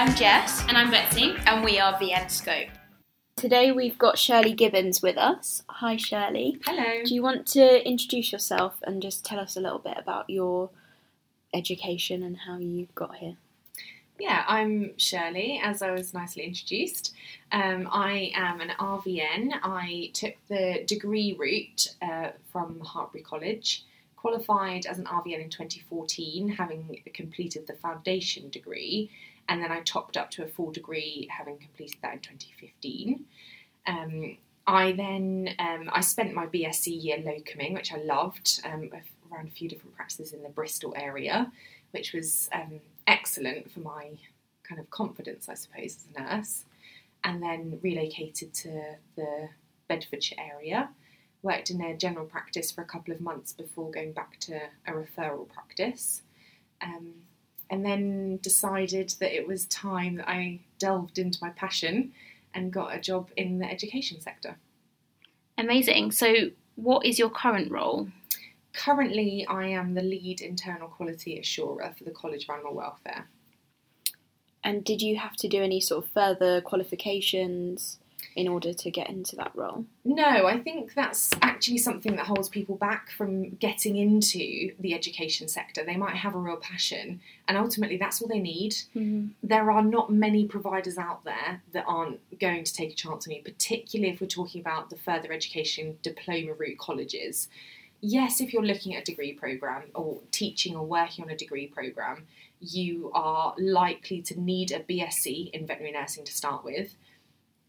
I'm Jess. And I'm Betsy. And we are VN Scope. Today we've got Shirley Gibbons with us. Hi, Shirley. Hello. Do you want to introduce yourself and just tell us a little bit about your education and how you got here? Yeah, I'm Shirley, as I was nicely introduced. Um, I am an RVN. I took the degree route uh, from Hartpury College, qualified as an RVN in 2014, having completed the foundation degree, and then I topped up to a full degree, having completed that in 2015. Um, I then um, I spent my BSc year locuming, which I loved, um, around a few different practices in the Bristol area, which was um, excellent for my kind of confidence, I suppose, as a nurse. And then relocated to the Bedfordshire area, worked in a general practice for a couple of months before going back to a referral practice. Um, and then decided that it was time that I delved into my passion and got a job in the education sector. Amazing. So, what is your current role? Currently, I am the lead internal quality assurer for the College of Animal Welfare. And did you have to do any sort of further qualifications in order to get into that role? No, I think that's actually something that holds people back from getting into the education sector. They might have a real passion, and ultimately, that's all they need. Mm-hmm. There are not many providers out there that aren't going to take a chance on you, particularly if we're talking about the further education diploma route colleges yes, if you're looking at a degree program or teaching or working on a degree program, you are likely to need a BSc in veterinary nursing to start with,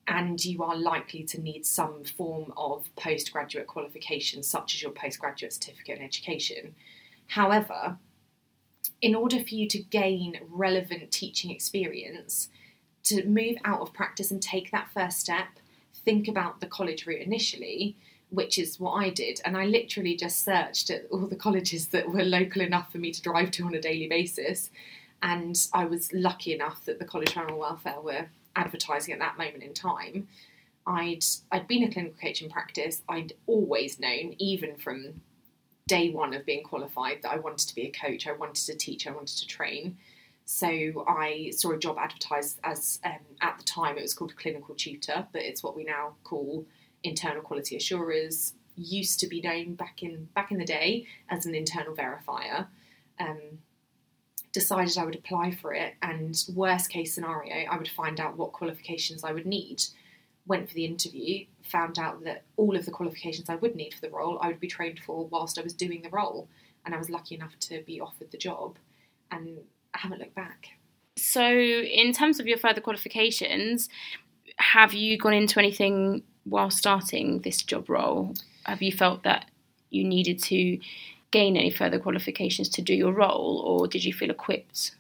and you are likely to need some form of postgraduate qualification, such as your postgraduate certificate in education. However, in order for you to gain relevant teaching experience, to move out of practice and take that first step, think about the college route initially which is what I did. And I literally just searched at all the colleges that were local enough for me to drive to on a daily basis. And I was lucky enough that the College of Animal Welfare were advertising at that moment in time. I'd I'd been a clinical coach in practice. I'd always known, even from day one of being qualified, that I wanted to be a coach. I wanted to teach. I wanted to train. So I saw a job advertised as um, at the time it was called a clinical tutor, but it's what we now call internal quality assurers used to be known back in back in the day as an internal verifier. Um, decided I would apply for it, and worst case scenario, I would find out what qualifications I would need. Went for the interview, found out that all of the qualifications I would need for the role I would be trained for whilst I was doing the role, and I was lucky enough to be offered the job, and I haven't looked back. So, in terms of your further qualifications, have you gone into anything while starting this job role? Have you felt that you needed to gain any further qualifications to do your role, or did you feel equipped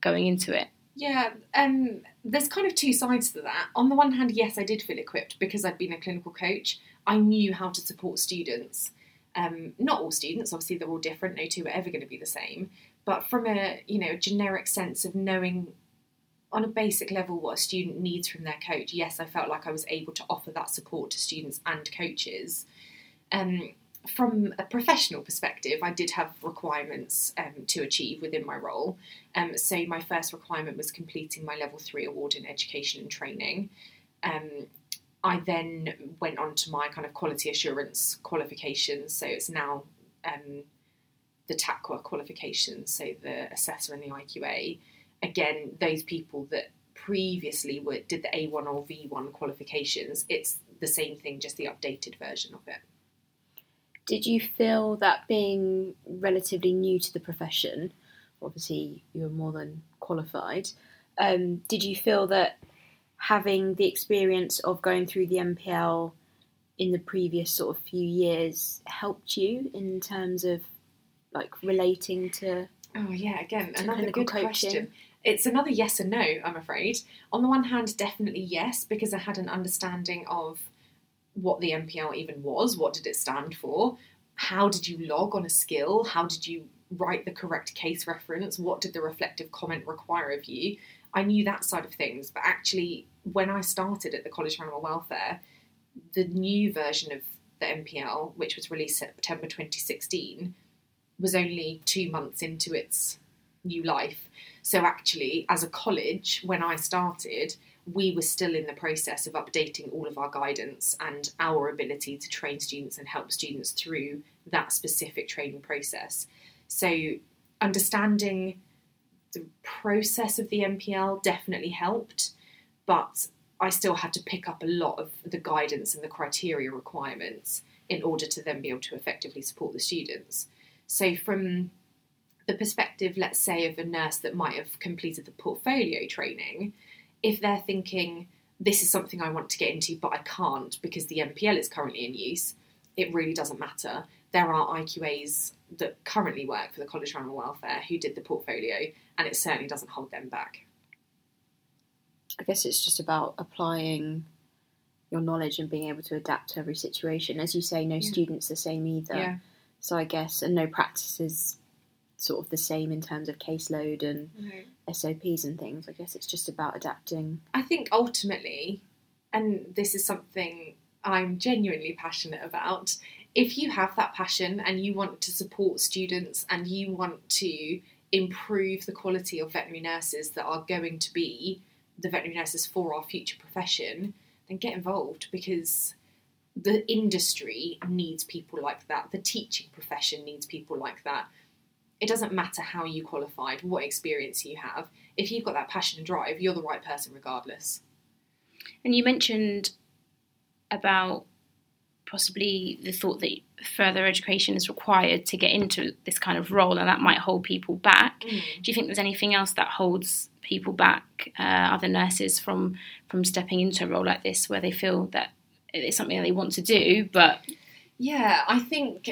going into it? Yeah, um, there's kind of two sides to that. On the one hand, yes, I did feel equipped because I'd been a clinical coach. I knew how to support students. Um, not all students, obviously, they're all different. No two are ever going to be the same. But from a you know generic sense of knowing on a basic level what a student needs from their coach, yes, I felt like I was able to offer that support to students and coaches. Um, from a professional perspective, I did have requirements um, to achieve within my role. Um, so, my first requirement was completing my level three award in education and training. Um, I then went on to my kind of quality assurance qualifications. So, it's now um, the TAQA qualifications, so the assessor and the IQA again, those people that previously were, did the A1 or V1 qualifications, it's the same thing, just the updated version of it. Did you feel that being relatively new to the profession, obviously you were more than qualified, um, did you feel that having the experience of going through the NPL in the previous sort of few years helped you in terms of like relating to Oh yeah, again, another good coaching. question. It's another yes and no, I'm afraid. On the one hand, definitely yes, because I had an understanding of what the NPL even was, what did it stand for, how did you log on a skill, how did you write the correct case reference, what did the reflective comment require of you. I knew that side of things, but actually, when I started at the College of Animal Welfare, the new version of the NPL, which was released September 2016, was only two months into its new life. So actually, as a college, when I started, we were still in the process of updating all of our guidance and our ability to train students and help students through that specific training process. So, understanding the process of the NPL definitely helped, but I still had to pick up a lot of the guidance and the criteria requirements in order to then be able to effectively support the students. So, from the perspective, let's say, of a nurse that might have completed the portfolio training, if they're thinking, this is something I want to get into, but I can't because the NPL is currently in use, it really doesn't matter. There are IQAs that currently work for the College of Animal Welfare who did the portfolio, and it certainly doesn't hold them back. I guess it's just about applying your knowledge and being able to adapt to every situation. As you say, no yeah. student's the same either. Yeah. So I guess, and no practice is sort of the same in terms of caseload and SOPs and things. I guess it's just about adapting. I think ultimately, and this is something I'm genuinely passionate about, if you have that passion and you want to support students and you want to improve the quality of veterinary nurses that are going to be the veterinary nurses for our future profession, then get involved because the industry needs people like that. The teaching profession needs people like that. It doesn't matter how you qualified, what experience you have. If you've got that passion and drive, you're the right person regardless. And you mentioned about possibly the thought that further education is required to get into this kind of role and that might hold people back. Mm. Do you think there's anything else that holds people back, uh, other nurses, from from stepping into a role like this where they feel that it's something that they want to do, but yeah, I think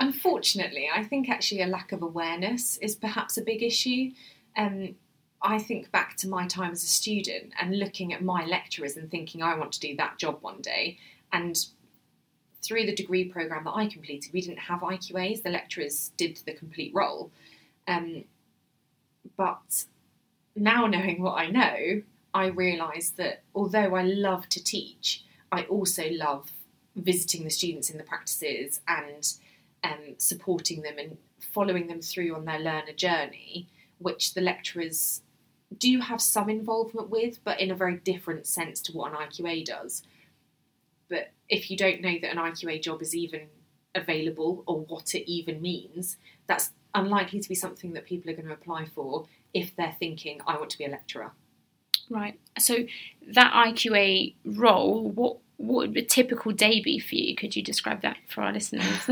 unfortunately, I think actually a lack of awareness is perhaps a big issue. Um, I think back to my time as a student and looking at my lecturers and thinking I want to do that job one day, and through the degree program that I completed, we didn't have IQAs. The lecturers did the complete role. Um, but now knowing what I know, I realise that although I love to teach, I also love visiting the students in the practices and um, supporting them and following them through on their learner journey, which the lecturers do have some involvement with, but in a very different sense to what an IQA does. But if you don't know that an IQA job is even available or what it even means, that's unlikely to be something that people are going to apply for if they're thinking, I want to be a lecturer. Right. So that IQA role, what what would a typical day be for you? Could you describe that for our listeners?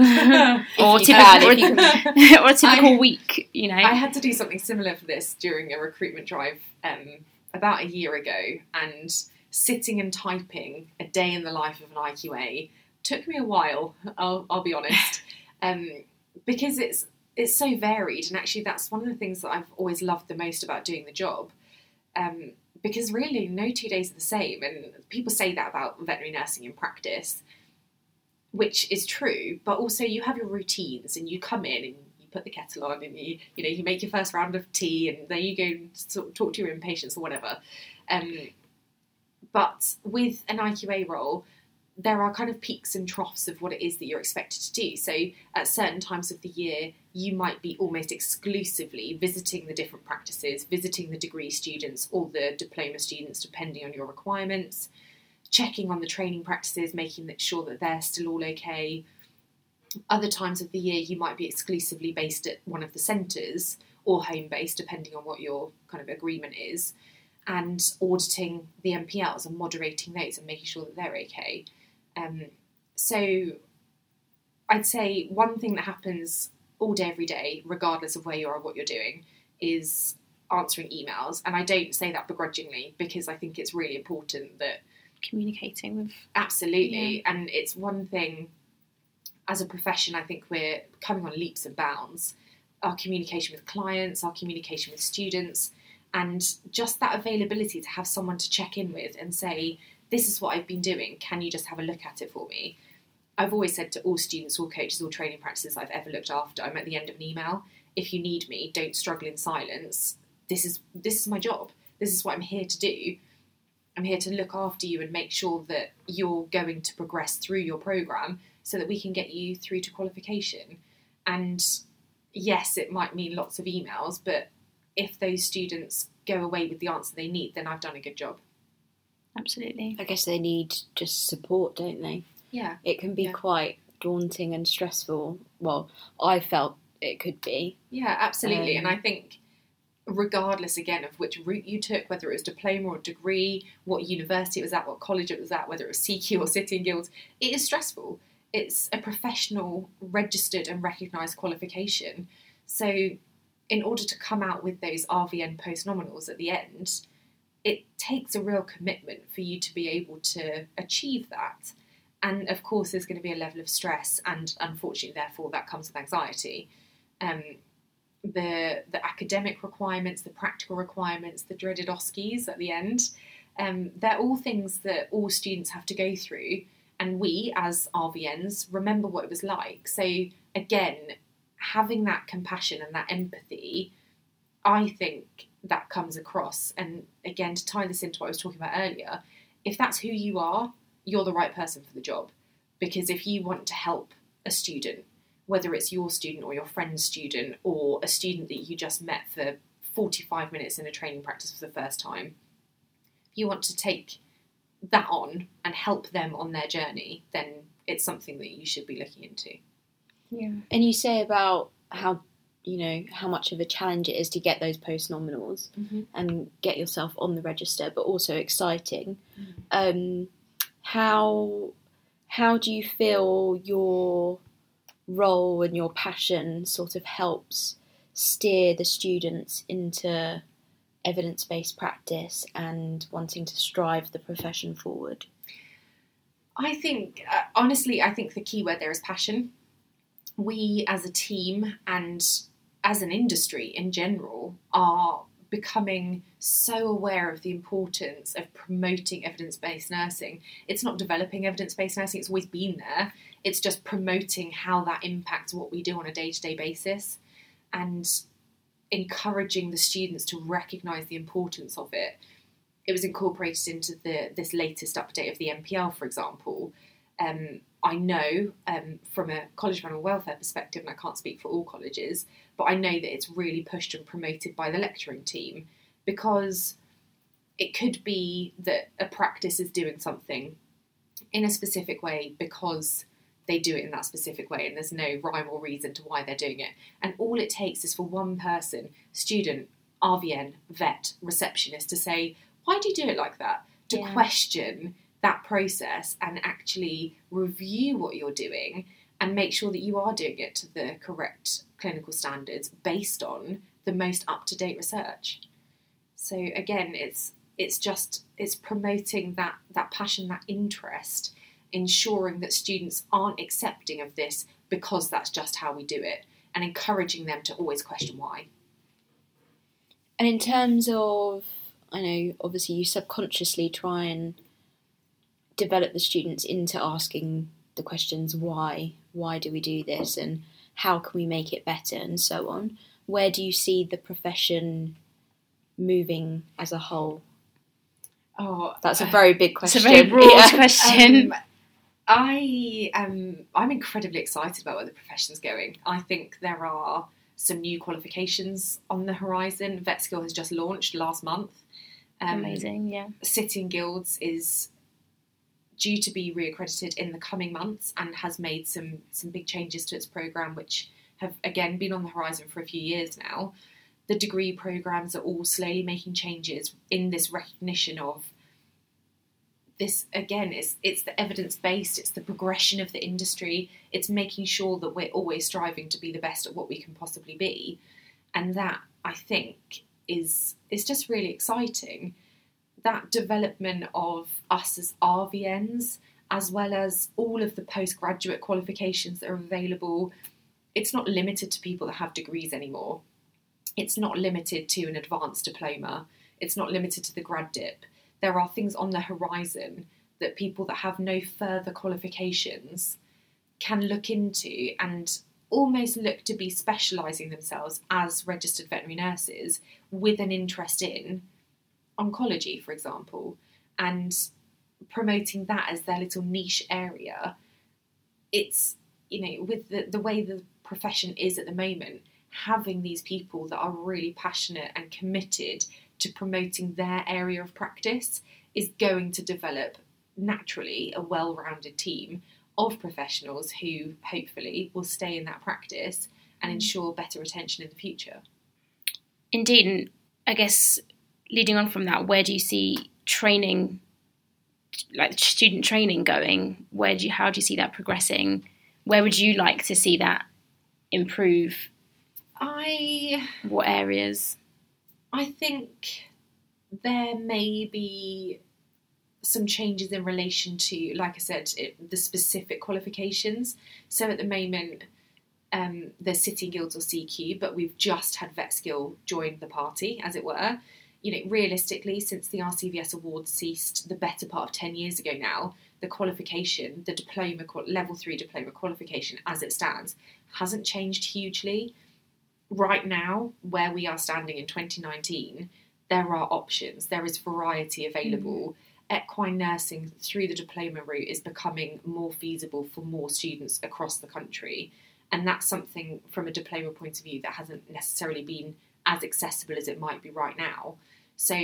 or, typical, or, a typical I, week, you know? I had to do something similar for this during a recruitment drive um, about a year ago, and sitting and typing a day in the life of an IQA took me a while. I'll, I'll be honest, um, because it's it's so varied, and actually that's one of the things that I've always loved the most about doing the job. Um, because really, no two days are the same, and people say that about veterinary nursing in practice, which is true. But also, you have your routines, and you come in and you put the kettle on, and you you know you make your first round of tea, and then you go sort of talk to your inpatients or whatever. Um, but with an IQA role, there are kind of peaks and troughs of what it is that you're expected to do. So at certain times of the year, you might be almost exclusively visiting the different practices, visiting the degree students or the diploma students, depending on your requirements, checking on the training practices, making sure that they're still all okay. Other times of the year, you might be exclusively based at one of the centres or home based, depending on what your kind of agreement is and auditing the NPLs and moderating those and making sure that they're okay. Um, so I'd say one thing that happens all day, every day, regardless of where you are or what you're doing, is answering emails. And I don't say that begrudgingly because I think it's really important that communicating with absolutely. Yeah. And it's one thing as a profession. I think we're coming on leaps and bounds. Our communication with clients, our communication with students, and just that availability to have someone to check in with and say, This is what I've been doing, can you just have a look at it for me? I've always said to all students, all coaches, all training practices I've ever looked after, I'm at the end of an email. If you need me, don't struggle in silence. This is this is my job. This is what I'm here to do. I'm here to look after you and make sure that you're going to progress through your program so that we can get you through to qualification. And yes, it might mean lots of emails, but if those students go away with the answer they need, then I've done a good job. Absolutely. I guess they need just support, don't they? Yeah. It can be Yeah. quite daunting and stressful. Well, I felt it could be. Yeah, absolutely. Um, and I think, regardless again of which route you took, whether it was diploma or degree, what university it was at, what college it was at, whether it was CQ or City and Guilds, it is stressful. It's a professional, registered, and recognised qualification. So, in order to come out with those RVN post nominals at the end, it takes a real commitment for you to be able to achieve that. And of course, there's going to be a level of stress, and unfortunately, therefore, that comes with anxiety. Um, the the academic requirements, the practical requirements, the dreaded OSCEs at the end, um, they're all things that all students have to go through. And we, as RVNs, remember what it was like. So again, having that compassion and that empathy, I think that comes across. And again, to tie this into what I was talking about earlier, if that's who you are, you're the right person for the job. Because if you want to help a student, whether it's your student or your friend's student or a student that you just met for 45 minutes in a training practice for the first time, if you want to take that on and help them on their journey, then it's something that you should be looking into. Yeah. And you say about how you know how much of a challenge it is to get those post nominals Mm-hmm. and get yourself on the register, but also exciting. Mm. Um, how how do you feel your role and your passion sort of helps steer the students into evidence based practice and wanting to strive the profession forward? I think, uh, honestly, I think the key word there is passion. We as a team and as an industry in general are becoming so aware of the importance of promoting evidence based nursing. It's not developing evidence based nursing, it's always been there. It's just promoting how that impacts what we do on a day to day basis and encouraging the students to recognise the importance of it it was incorporated into the this latest update of the NPL, for example. Um, I know um, from a College of Animal Welfare perspective, and I can't speak for all colleges, but I know that it's really pushed and promoted by the lecturing team because it could be that a practice is doing something in a specific way because they do it in that specific way and there's no rhyme or reason to why they're doing it. And all it takes is for one person, student, RVN, vet, receptionist, to say, why do you do it like that? To Yeah. question that process and actually review what you're doing and make sure that you are doing it to the correct clinical standards based on the most up to date research. So again, it's it's just it's promoting that that passion, that interest, ensuring that students aren't accepting of this because that's just how we do it, and encouraging them to always question why. And in terms of, I know, obviously you subconsciously try and develop the students into asking the questions why, why do we do this, and how can we make it better, and so on. Where do you see the profession moving as a whole? Oh, That's a very big It's question. a very broad Yeah. question. Um, I am. I'm incredibly excited about where the profession's going. I think there are some new qualifications on the horizon. VetSkill has just launched last month. Um, Amazing, yeah. City Guilds is due to be reaccredited in the coming months and has made some some big changes to its program, which have again been on the horizon for a few years now. The degree programs are all slowly making changes in this recognition of this again it's it's the evidence based it's the progression of the industry. It's making sure that we're always striving to be the best at what we can possibly be. And that i think is is just really exciting that development of us as rvns as well as all of the postgraduate qualifications that are available it's not limited to people that have degrees anymore. It's not limited to an advanced diploma. It's not limited to the grad dip. There are things on the horizon that people that have no further qualifications can look into and almost look to be specialising themselves as registered veterinary nurses with an interest in oncology, for example, and promoting that as their little niche area. It's, you know, with the, the way the profession is at the moment, having these people that are really passionate and committed to promoting their area of practice is going to develop naturally a well rounded team of professionals who hopefully will stay in that practice and Mm. ensure better retention in the future. Indeed, and I guess leading on from that, where do you see training, like student training, going? Where do you, how do you see that progressing? Where would you like to see that improve? I What areas? I think there may be some changes in relation to, like I said, it, the specific qualifications. So at the moment, um, there's City Guilds or CQ, but we've just had VetSkill join the party, as it were. You know, realistically, since the RCVS awards ceased the better part of 10 years ago now, the qualification, the diploma, level three diploma qualification as it stands, hasn't changed hugely. Right now, where we are standing in 2019, there are options, there is variety available. Mm. Equine nursing through the diploma route is becoming more feasible for more students across the country. And that's something from a diploma point of view that hasn't necessarily been as accessible as it might be right now. So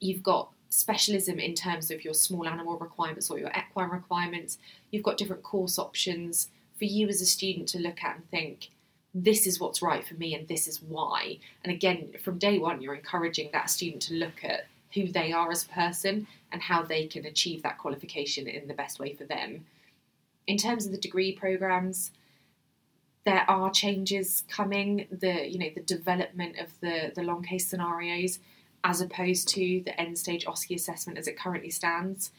you've got specialism in terms of your small animal requirements or your equine requirements. You've got different course options for you as a student to look at and think, this is what's right for me and this is why. And again, from day one, you're encouraging that student to look at who they are as a person and how they can achieve that qualification in the best way for them. In terms of the degree programs, there are changes coming. The you know the development of the the long case scenarios, as opposed to the end stage OSCE assessment as it currently stands,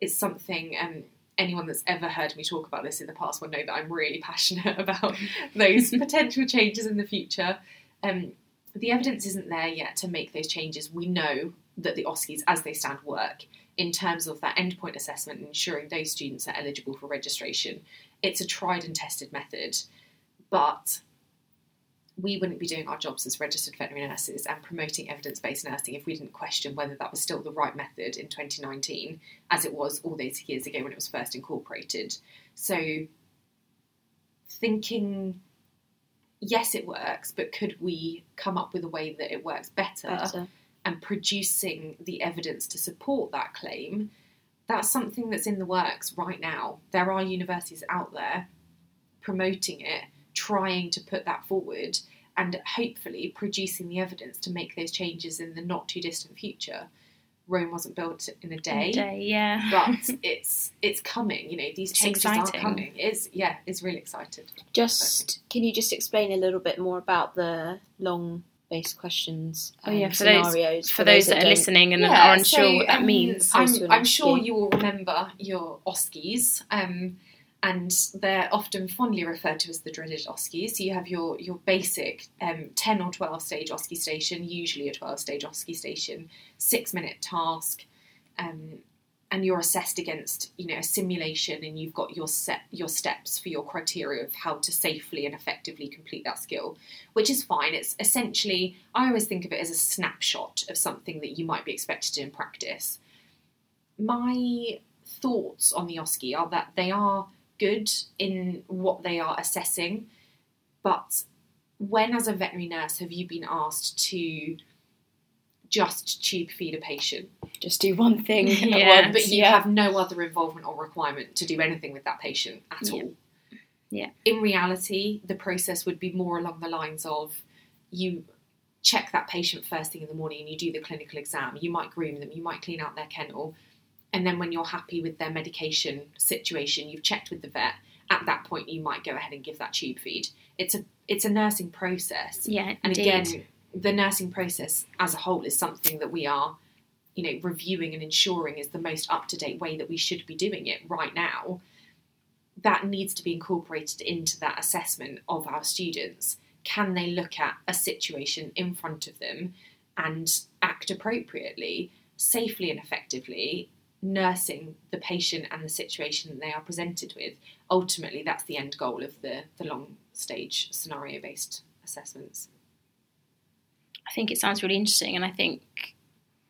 it's something. Um, anyone that's ever heard me talk about this in the past will know that I'm really passionate about those potential changes in the future. Um, the evidence isn't there yet to make those changes. We know that the OSCEs, as they stand, work in terms of that endpoint assessment and ensuring those students are eligible for registration. It's a tried and tested method, but we wouldn't be doing our jobs as registered veterinary nurses and promoting evidence based nursing if we didn't question whether that was still the right method in 2019 as it was all those years ago when it was first incorporated. So, thinking, yes, it works, but could we come up with a way that it works better? Better. and producing the evidence to support that claim, that's something that's in the works right now. There are universities out there promoting it, trying to put that forward, and hopefully producing the evidence to make those changes in the not too distant future. Rome wasn't built in a day, Day, yeah. but it's it's coming. You know, these It's changes exciting. are coming. It's yeah, it's really excited. Just can you just explain a little bit more about the long based questions Oh, yeah, for those- scenarios for those that are listening and Yeah, aren't so, what that um, means. I'm, Close to an I'm sure you will remember your OSCEs, um, and they're often fondly referred to as the dreaded OSCEs. So you have your your basic um, 10 or 12 stage OSCE station, usually a 12 stage OSCE station, six minute task, um, and you're assessed against you know a simulation, and you've got your set your steps for your criteria of how to safely and effectively complete that skill, which is fine. It's essentially I always think of it as a snapshot of something that you might be expected to in practice. My thoughts on the OSCE are that they are good in what they are assessing, but when, as a veterinary nurse, have you been asked to just tube feed a patient? Just do one thing Yeah. once. but you yeah. have no other involvement or requirement to do anything with that patient at Yeah. all. Yeah. In reality, the process would be more along the lines of you check that patient first thing in the morning and you do the clinical exam. You might groom them, you might clean out their kennel, and then when you're happy with their medication situation, you've checked with the vet. At that point, you might go ahead and give that tube feed. It's a it's a nursing process. yeah, And indeed. again, the nursing process as a whole is something that we are, you know, reviewing and ensuring is the most up to date way that we should be doing it right now. That needs to be incorporated into that assessment of our students. Can they look at a situation in front of them and act appropriately, safely and effectively, nursing the patient and the situation that they are presented with? Ultimately, that's the end goal of the, the long stage scenario based assessments. I think it sounds really interesting, and I think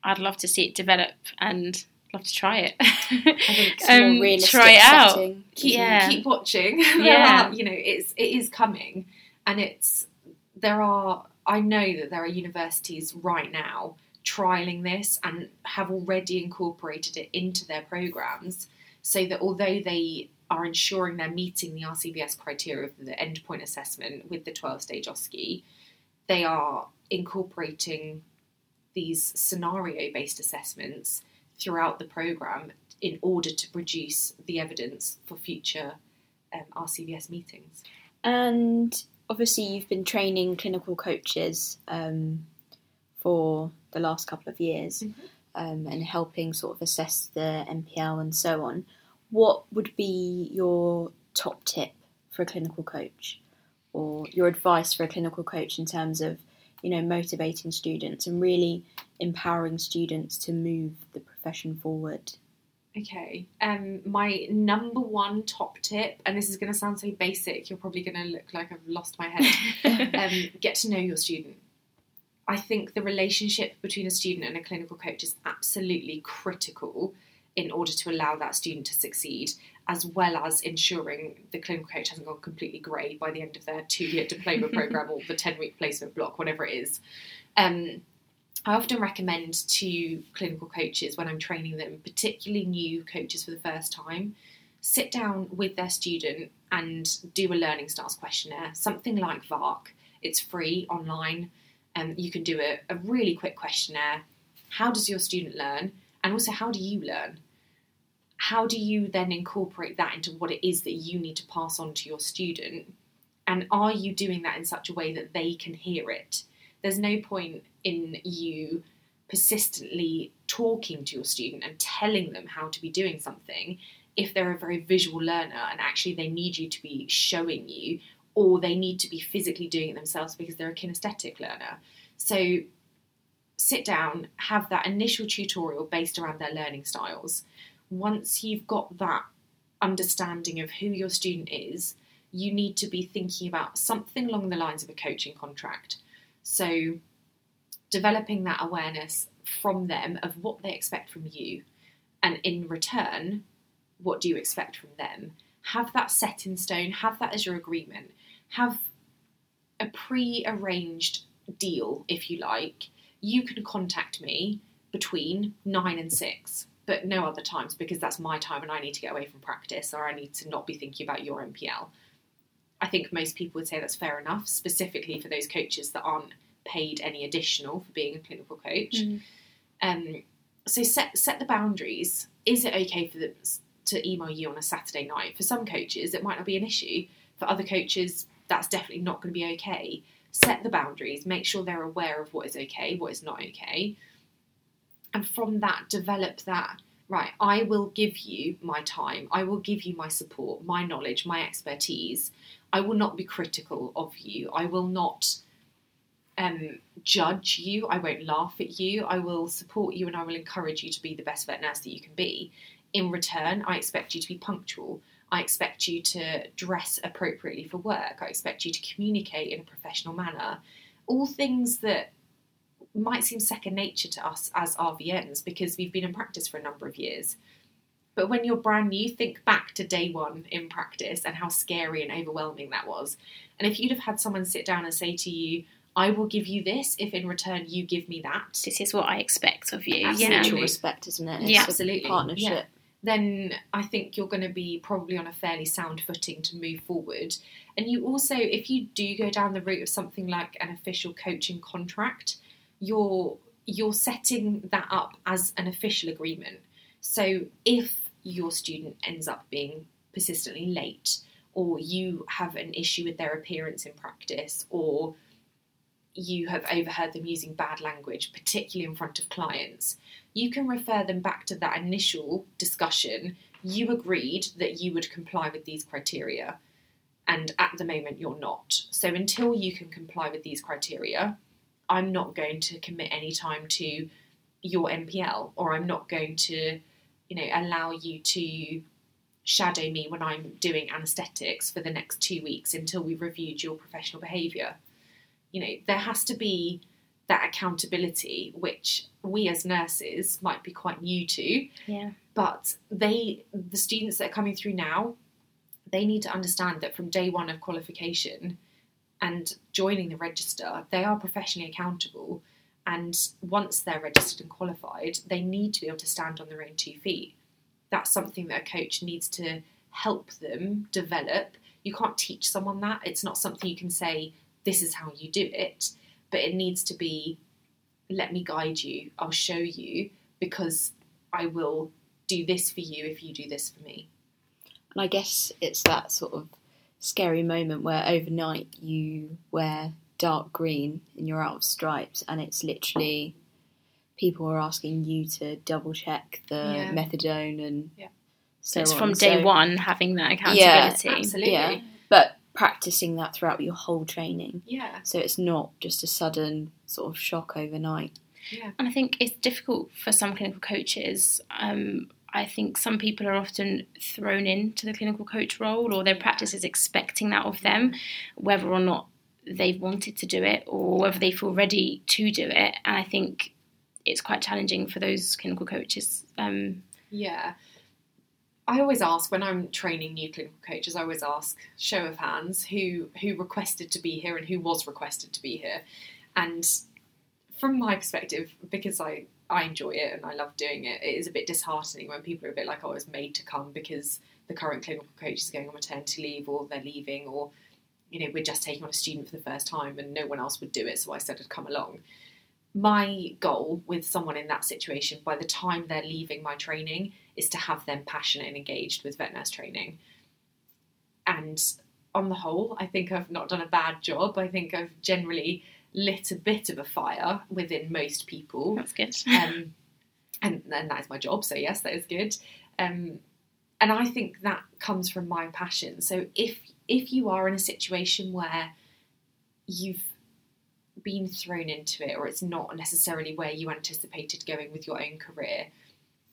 I'd love to see it develop and love to try it. I think it's Um, more realistic try it out. keep Yeah. keep watching. Yeah. are, you know, it's it is coming, and it's there are, I know that there are universities right now trialing this and have already incorporated it into their programs so that although they are ensuring they're meeting the RCVS criteria of the endpoint assessment with the 12 stage OSCE, they are incorporating these scenario based assessments throughout the program in order to produce the evidence for future um, RCVS meetings. And obviously, you've been training clinical coaches um, for the last couple of years mm-hmm. um, and helping sort of assess the NPL and so on. What would be your top tip for a clinical coach or your advice for a clinical coach in terms of you know motivating students and really empowering students to move the profession forward Okay. Um, my number one top tip, and this is going to sound so basic, you're probably going to look like I've lost my head. um, get to know your student. I think the relationship between a student and a clinical coach is absolutely critical in order to allow that student to succeed, as well as ensuring the clinical coach hasn't gone completely grey by the end of their two year diploma programme or the 10 week placement block, whatever it is. Um, I often recommend to clinical coaches when I'm training them, particularly new coaches for the first time, sit down with their student and do a learning styles questionnaire, something like VARK. It's free online, um, you can do a, a really quick questionnaire. How does your student learn? And also, how do you learn? How do you then incorporate that into what it is that you need to pass on to your student? And are you doing that in such a way that they can hear it? There's no point in you persistently talking to your student and telling them how to be doing something if they're a very visual learner and actually they need you to be showing you or they need to be physically doing it themselves because they're a kinesthetic learner. So sit down, have that initial tutorial based around their learning styles. Once you've got that understanding of who your student is, you need to be thinking about something along the lines of a coaching contract. So, developing that awareness from them of what they expect from you, and in return, what do you expect from them? Have that set in stone, have that as your agreement, have a pre arranged deal, if you like. You can contact me between nine and six, but no other times because that's my time and I need to get away from practice or I need to not be thinking about your NPL. I think most people would say that's fair enough, specifically for those coaches that aren't paid any additional for being a clinical coach. Mm. Um, so set set the boundaries. Is it okay for them to email you on a Saturday night? For some coaches, it might not be an issue. For other coaches, that's definitely not going to be okay. Set the boundaries. Make sure they're aware of what is okay, what is not okay, and from that, develop that right, I will give you my time, I will give you my support, my knowledge, my expertise. I will not be critical of you. I will not um, judge you. I won't laugh at you. I will support you and I will encourage you to be the best vet nurse that you can be. In return, I expect you to be punctual. I expect you to dress appropriately for work. I expect you to communicate in a professional manner. All things that might seem second nature to us as RVNs because we've been in practice for a number of years. But when you're brand new, think back to day one in practice and how scary and overwhelming that was. And if you'd have had someone sit down and say to you, I will give you this if in return you give me that. This is what I expect of you. Absolutely. Mutual respect, isn't it? It's yeah, absolutely. Partnership. Yeah. Then I think you're going to be probably on a fairly sound footing to move forward. And you also, if you do go down the route of something like an official coaching contract, you're you're setting that up as an official agreement. So if your student ends up being persistently late, or you have an issue with their appearance in practice, or you have overheard them using bad language, particularly in front of clients, you can refer them back to that initial discussion. You agreed that you would comply with these criteria, and at the moment you're not. So until you can comply with these criteria, I'm not going to commit any time to your NPL, or I'm not going to, you know, allow you to shadow me when I'm doing anaesthetics for the next two weeks until we've reviewed your professional behaviour you know, there has to be that accountability, which we as nurses might be quite new to. Yeah. But they, the students that are coming through now, they need to understand that from day one of qualification, and joining the register, they are professionally accountable. And once they're registered and qualified, they need to be able to stand on their own two feet. That's something that a coach needs to help them develop. You can't teach someone that. It's not something you can say, this is how you do it, but it needs to be, let me guide you, I'll show you, because I will do this for you if you do this for me. And I guess it's that sort of scary moment where overnight you wear dark green and you're out of stripes, and it's literally people are asking you to double check the yeah. methadone and yeah. so it's on. from day so, one having that accountability. Yeah, absolutely. Yeah, but practicing that throughout your whole training. Yeah. So it's not just a sudden sort of shock overnight. Yeah. And I think it's difficult for some clinical coaches. Um, I think some people are often thrown into the clinical coach role, or their practice is expecting that of them, whether or not they've wanted to do it or whether they feel ready to do it. And I think it's quite challenging for those clinical coaches. Um, yeah. I always ask when I'm training new clinical coaches. I always ask show of hands who who requested to be here and who was requested to be here. And from my perspective, because I I enjoy it and I love doing it. It is a bit disheartening when people are a bit like, oh, I was made to come because the current clinical coach is going on maternity leave or they're leaving or, you know, we're just taking on a student for the first time and no one else would do it, so I said I'd come along. My goal with someone in that situation by the time they're leaving my training is to have them passionate and engaged with vet nurse training. And on the whole, I think I've not done a bad job. I think I've generally lit a bit of a fire within most people. That's good. Um, and, and that is my job, so yes, that is good. Um, and I think that comes from my passion. So if if you are in a situation where you've been thrown into it, or it's not necessarily where you anticipated going with your own career,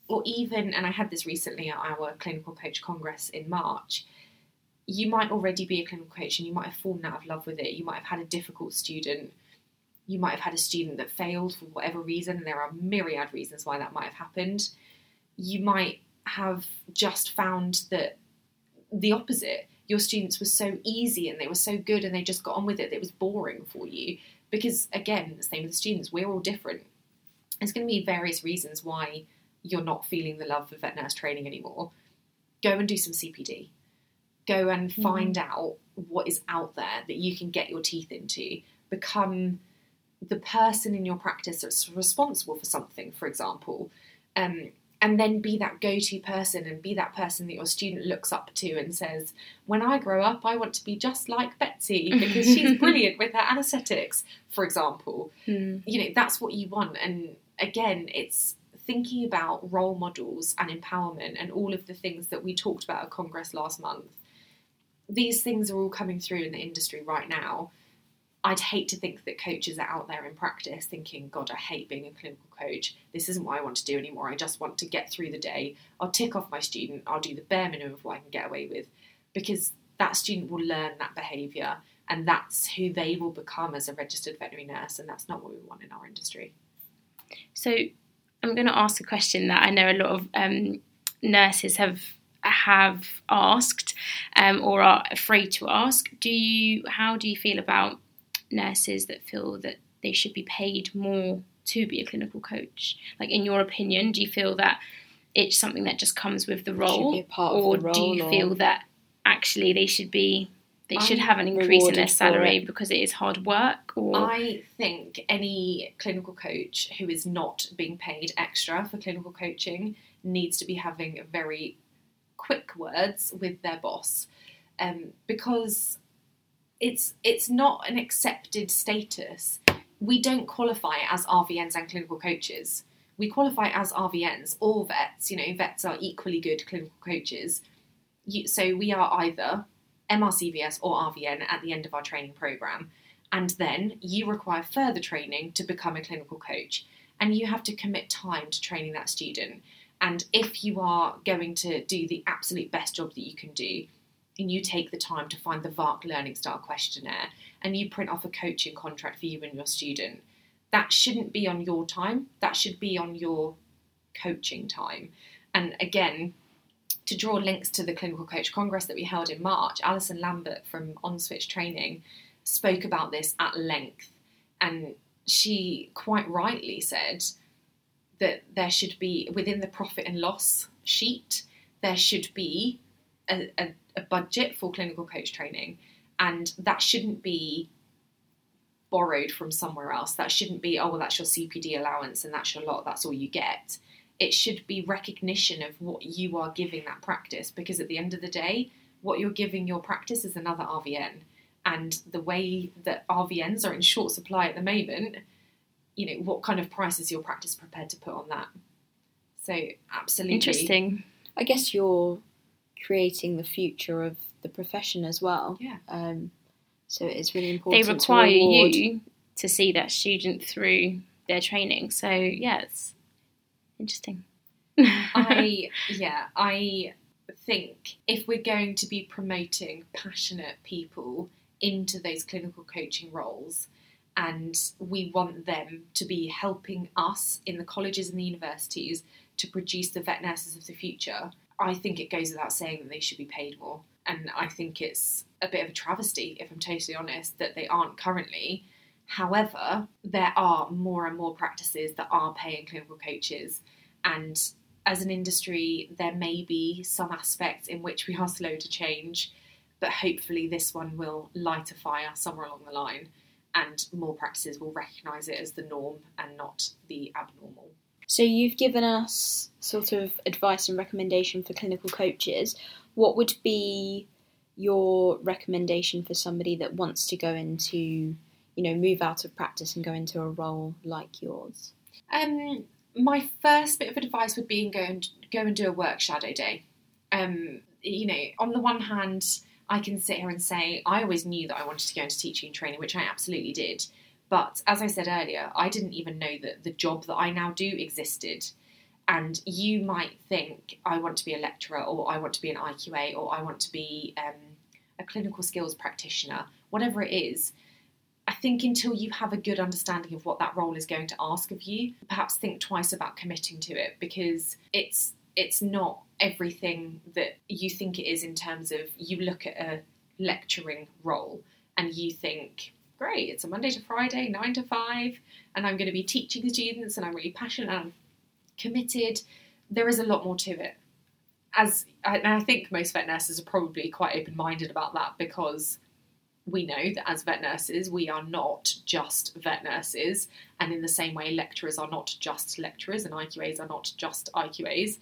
or even, and I had this recently at our clinical coach congress in March, you might already be a clinical coach and you might have fallen out of love with it. You might have had a difficult student you might have had a student that failed for whatever reason, and there are myriad reasons why that might have happened. You might have just found that the opposite. Your students were so easy and they were so good and they just got on with it, it was boring for you. Because, again, the same with the students, we're all different. There's going to be various reasons why you're not feeling the love for vet nurse training anymore. Go and do some CPD. Go and mm-hmm. find mm-hmm. out what is out there that you can get your teeth into. Become the person in your practice that's responsible for something, for example, um, and then be that go to person and be that person that your student looks up to and says, When I grow up, I want to be just like Betsy because she's brilliant with her anaesthetics, for example. Mm. You know, that's what you want. And again, it's thinking about role models and empowerment and all of the things that we talked about at Congress last month. These things are all coming through in the industry right now. I'd hate to think that coaches are out there in practice thinking, God, I hate being a clinical coach. This isn't what I want to do anymore. I just want to get through the day. I'll tick off my student. I'll do the bare minimum of what I can get away with. Because that student will learn that behaviour and that's who they will become as a registered veterinary nurse. And that's not what we want in our industry. So I'm going to ask a question that I know a lot of um, nurses have have asked um, or are afraid to ask. Do you? How do you feel about nurses that feel that they should be paid more to be a clinical coach? Like, in your opinion, do you feel that it's something that just comes with the role, or the role, do you or... feel that actually they should be they should have an increase in their salary because it is hard work? Or I think any clinical coach who is not being paid extra for clinical coaching needs to be having very quick words with their boss. Um, because it's it's not an accepted status. We don't qualify as RVNs and clinical coaches. We qualify as RVNs, all vets. You know, vets are equally good clinical coaches. You, so we are either MRCVS or RVN at the end of our training program, and then you require further training to become a clinical coach, and you have to commit time to training that student. And if you are going to do the absolute best job that you can do, and you take the time to find the VARK Learning Style questionnaire and you print off a coaching contract for you and your student, that shouldn't be on your time. That should be on your coaching time. And again, to draw links to the Clinical Coach Congress that we held in March, Alison Lambert from Onswitch Training spoke about this at length, and she quite rightly said that there should be within the profit and loss sheet there should be a, a, a budget for clinical coach training, and that shouldn't be borrowed from somewhere else. That shouldn't be, oh, well, that's your CPD allowance and that's your lot, that's all you get. It should be recognition of what you are giving that practice because at the end of the day, what you're giving your practice is another RVN. And the way that RVNs are in short supply at the moment, you know, what kind of price is your practice prepared to put on that? So, absolutely. Interesting. I guess you're creating the future of the profession as well. Yeah. Um, so it's really important. They require to you to see that student through their training. So yeah, it's interesting. I yeah, I think if we're going to be promoting passionate people into those clinical coaching roles and we want them to be helping us in the colleges and the universities to produce the vet nurses of the future, I think it goes without saying that they should be paid more. And I think it's a bit of a travesty, if I'm totally honest, that they aren't currently. However, there are more and more practices that are paying clinical coaches. And as an industry, there may be some aspects in which we are slow to change, but hopefully this one will light a fire somewhere along the line and more practices will recognise it as the norm and not the abnormal. So you've given us sort of advice and recommendation for clinical coaches. What would be your recommendation for somebody that wants to go into, you know, move out of practice and go into a role like yours? Um, my first bit of advice would be go and go and do a work shadow day. Um, you know, on the one hand, I can sit here and say I always knew that I wanted to go into teaching and training, which I absolutely did. But as I said earlier, I didn't even know that the job that I now do existed. And you might think, I want to be a lecturer, or I want to be an IQA, or I want to be um, a clinical skills practitioner, whatever it is. Think until you have a good understanding of what that role is going to ask of you, perhaps think twice about committing to it because it's it's not everything that you think it is in terms of you look at a lecturing role and you think great, it's a Monday to Friday, nine to five, and I'm going to be teaching students and I'm really passionate and committed. There is a lot more to it. As and I think most vet nurses are probably quite open minded about that because we know that as vet nurses, we are not just vet nurses, and in the same way, lecturers are not just lecturers, and IQAs are not just IQAs.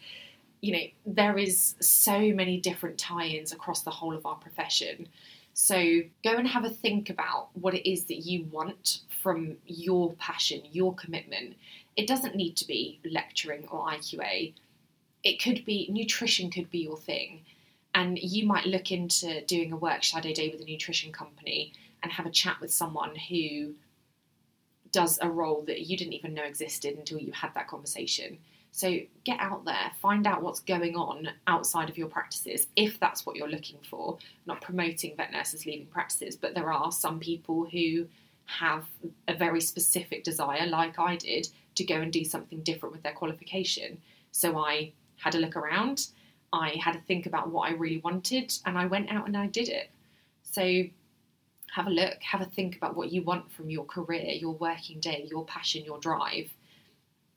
You know, there is so many different tie ins across the whole of our profession. So go and have a think about what it is that you want from your passion, your commitment. It doesn't need to be lecturing or IQA. It could be nutrition could be your thing. And you might look into doing a work shadow day with a nutrition company and have a chat with someone who does a role that you didn't even know existed until you had that conversation. So get out there, find out what's going on outside of your practices if that's what you're looking for. not promoting vet nurses leaving practices, but there are some people who have a very specific desire, like I did, to go and do something different with their qualification. So I had a look around, I had to think about what I really wanted, and I went out and I did it. So have a look, have a think about what you want from your career, your working day, your passion, your drive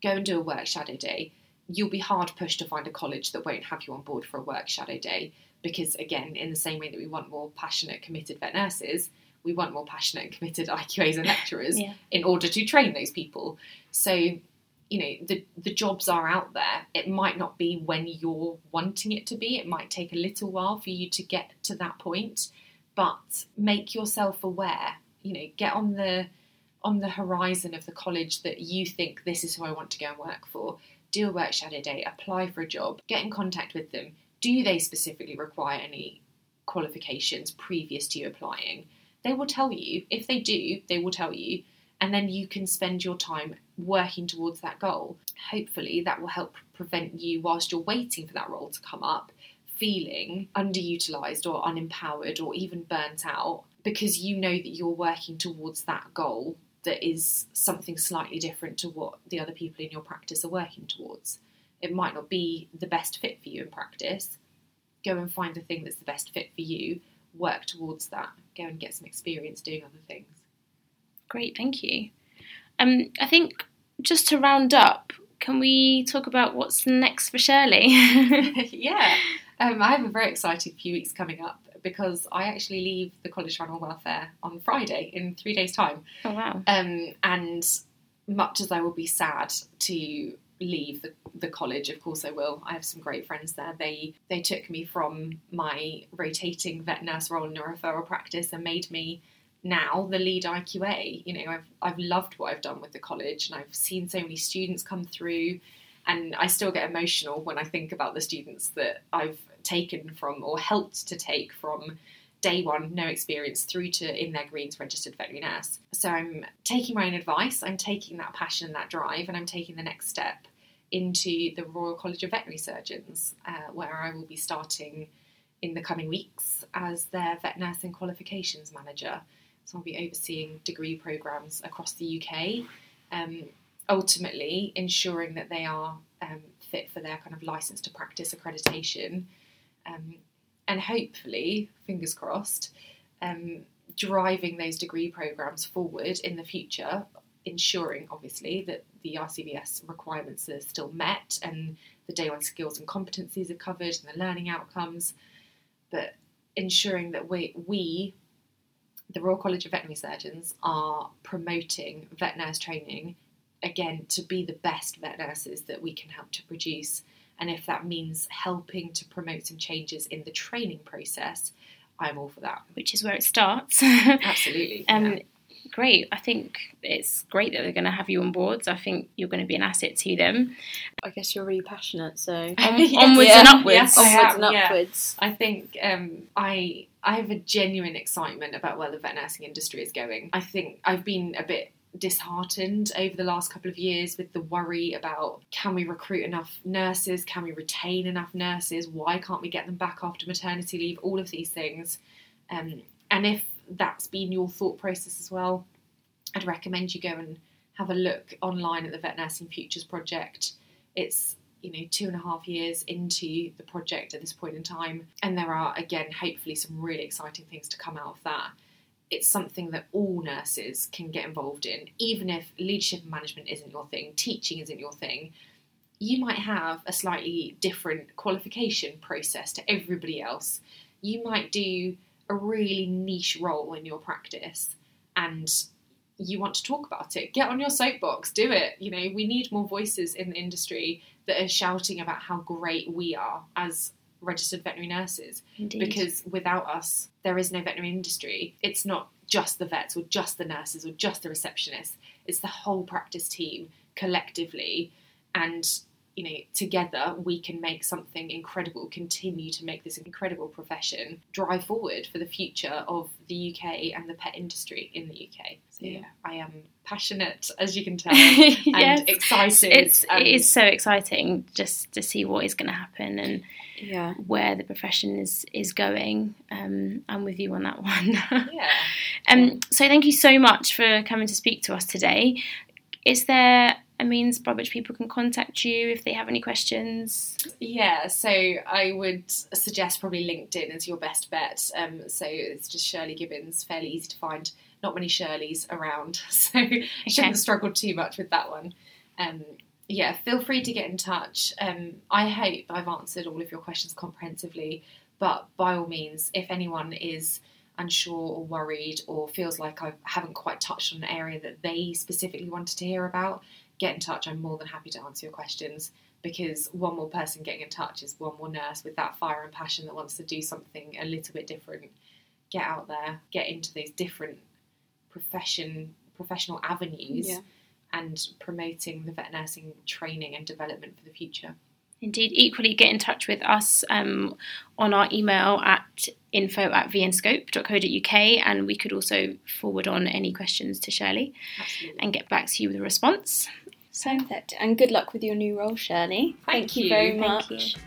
go and do a work shadow day, you'll be hard pushed to find a college that won't have you on board for a work shadow day. Because again, in the same way that we want more passionate, committed vet nurses, we want more passionate and committed IQAs and lecturers yeah. in order to train those people. So, you know, the the jobs are out there. It might not be when you're wanting it to be. It might take a little while for you to get to that point, but make yourself aware. You know, get on the on the horizon of the college that you think this is who I want to go and work for, do a work shadow day, apply for a job, get in contact with them. Do they specifically require any qualifications previous to you applying? They will tell you. If they do, they will tell you. And then you can spend your time working towards that goal. Hopefully, that will help prevent you, whilst you're waiting for that role to come up, feeling underutilized or unempowered or even burnt out because you know that you're working towards that goal that is something slightly different to what the other people in your practice are working towards. It might not be the best fit for you in practice. Go and find the thing that's the best fit for you work towards that, go and get some experience doing other things. Great, thank you. Um, I think just to round up, can we talk about what's next for Shirley? yeah, um, I have a very exciting few weeks coming up because I actually leave the College for Animal Welfare on Friday in three days' time. Oh wow! Um, and much as I will be sad to leave the, the college, of course I will. I have some great friends there. They they took me from my rotating vet nurse role in a referral practice and made me now the lead IQA. You know, I've I've loved what I've done with the college and I've seen so many students come through and I still get emotional when I think about the students that I've taken from or helped to take from day one, no experience, through to in their greens registered veterinary nurse. So I'm taking my own advice, I'm taking that passion and that drive, and I'm taking the next step into the Royal College of Veterinary Surgeons, uh, where I will be starting in the coming weeks as their vet nursing qualifications manager. So I'll be overseeing degree programs across the UK, um, ultimately ensuring that they are um, fit for their kind of license to practice accreditation, um, and hopefully, fingers crossed, um, driving those degree programs forward in the future, ensuring obviously that the RCVS requirements are still met and the day one skills and competencies are covered and the learning outcomes, but ensuring that we, we the Royal College of Veterinary Surgeons, are promoting vet nurse training again to be the best vet nurses that we can help to produce. And if that means helping to promote some changes in the training process, I'm all for that. Which is where it starts. Absolutely. um, yeah. Great. I think it's great that they're going to have you on board. So I think you're going to be an asset to them. I guess you're really passionate. So on, onwards yeah. and upwards. Yes, onwards and upwards. Yeah. I think um, I I have a genuine excitement about where the vet nursing industry is going. I think I've been a bit disheartened over the last couple of years with the worry about can we recruit enough nurses? Can we retain enough nurses? Why can't we get them back after maternity leave? All of these things. Um, and if that's been your thought process as well, I'd recommend you go and have a look online at the Vet Nursing Futures Project. It's you know two and a half years into the project at this point in time, and there are again hopefully some really exciting things to come out of that. It's something that all nurses can get involved in, even if leadership and management isn't your thing, teaching isn't your thing. You might have a slightly different qualification process to everybody else. You might do a really niche role in your practice and you want to talk about it, get on your soapbox, do it. You know, we need more voices in the industry that are shouting about how great we are as registered veterinary nurses. Indeed. Because without us, there is no veterinary industry. It's not just the vets or just the nurses or just the receptionists, it's the whole practice team collectively. And you know, together we can make something incredible, continue to make this incredible profession drive forward for the future of the UK and the pet industry in the UK. So yeah, I am passionate, as you can tell, yes. and excited. It's and... it is so exciting just to see what is going to happen and yeah. where the profession is is going. Um, I'm with you on that one. yeah. Um, so thank you so much for coming to speak to us today. Is there a means by which people can contact you if they have any questions? Yeah, so I would suggest probably LinkedIn is your best bet. Um, so it's just Shirley Gibbons, fairly easy to find. Not many Shirleys around, so okay. shouldn't struggle too much with that one. Um, yeah, feel free to get in touch. Um, I hope I've answered all of your questions comprehensively, but by all means, if anyone is unsure or worried or feels like I haven't quite touched on an area that they specifically wanted to hear about, get in touch. I'm more than happy to answer your questions because one more person getting in touch is one more nurse with that fire and passion that wants to do something a little bit different. Get out there, get into these different profession professional avenues yeah. and promoting the vet nursing training and development for the future. Indeed, equally get in touch with us um, on our email at info at vnscope.co.uk and we could also forward on any questions to Shirley Absolutely. and get back to you with a response. So, and good luck with your new role, Shirley. Thank, Thank you. very Thank much. you.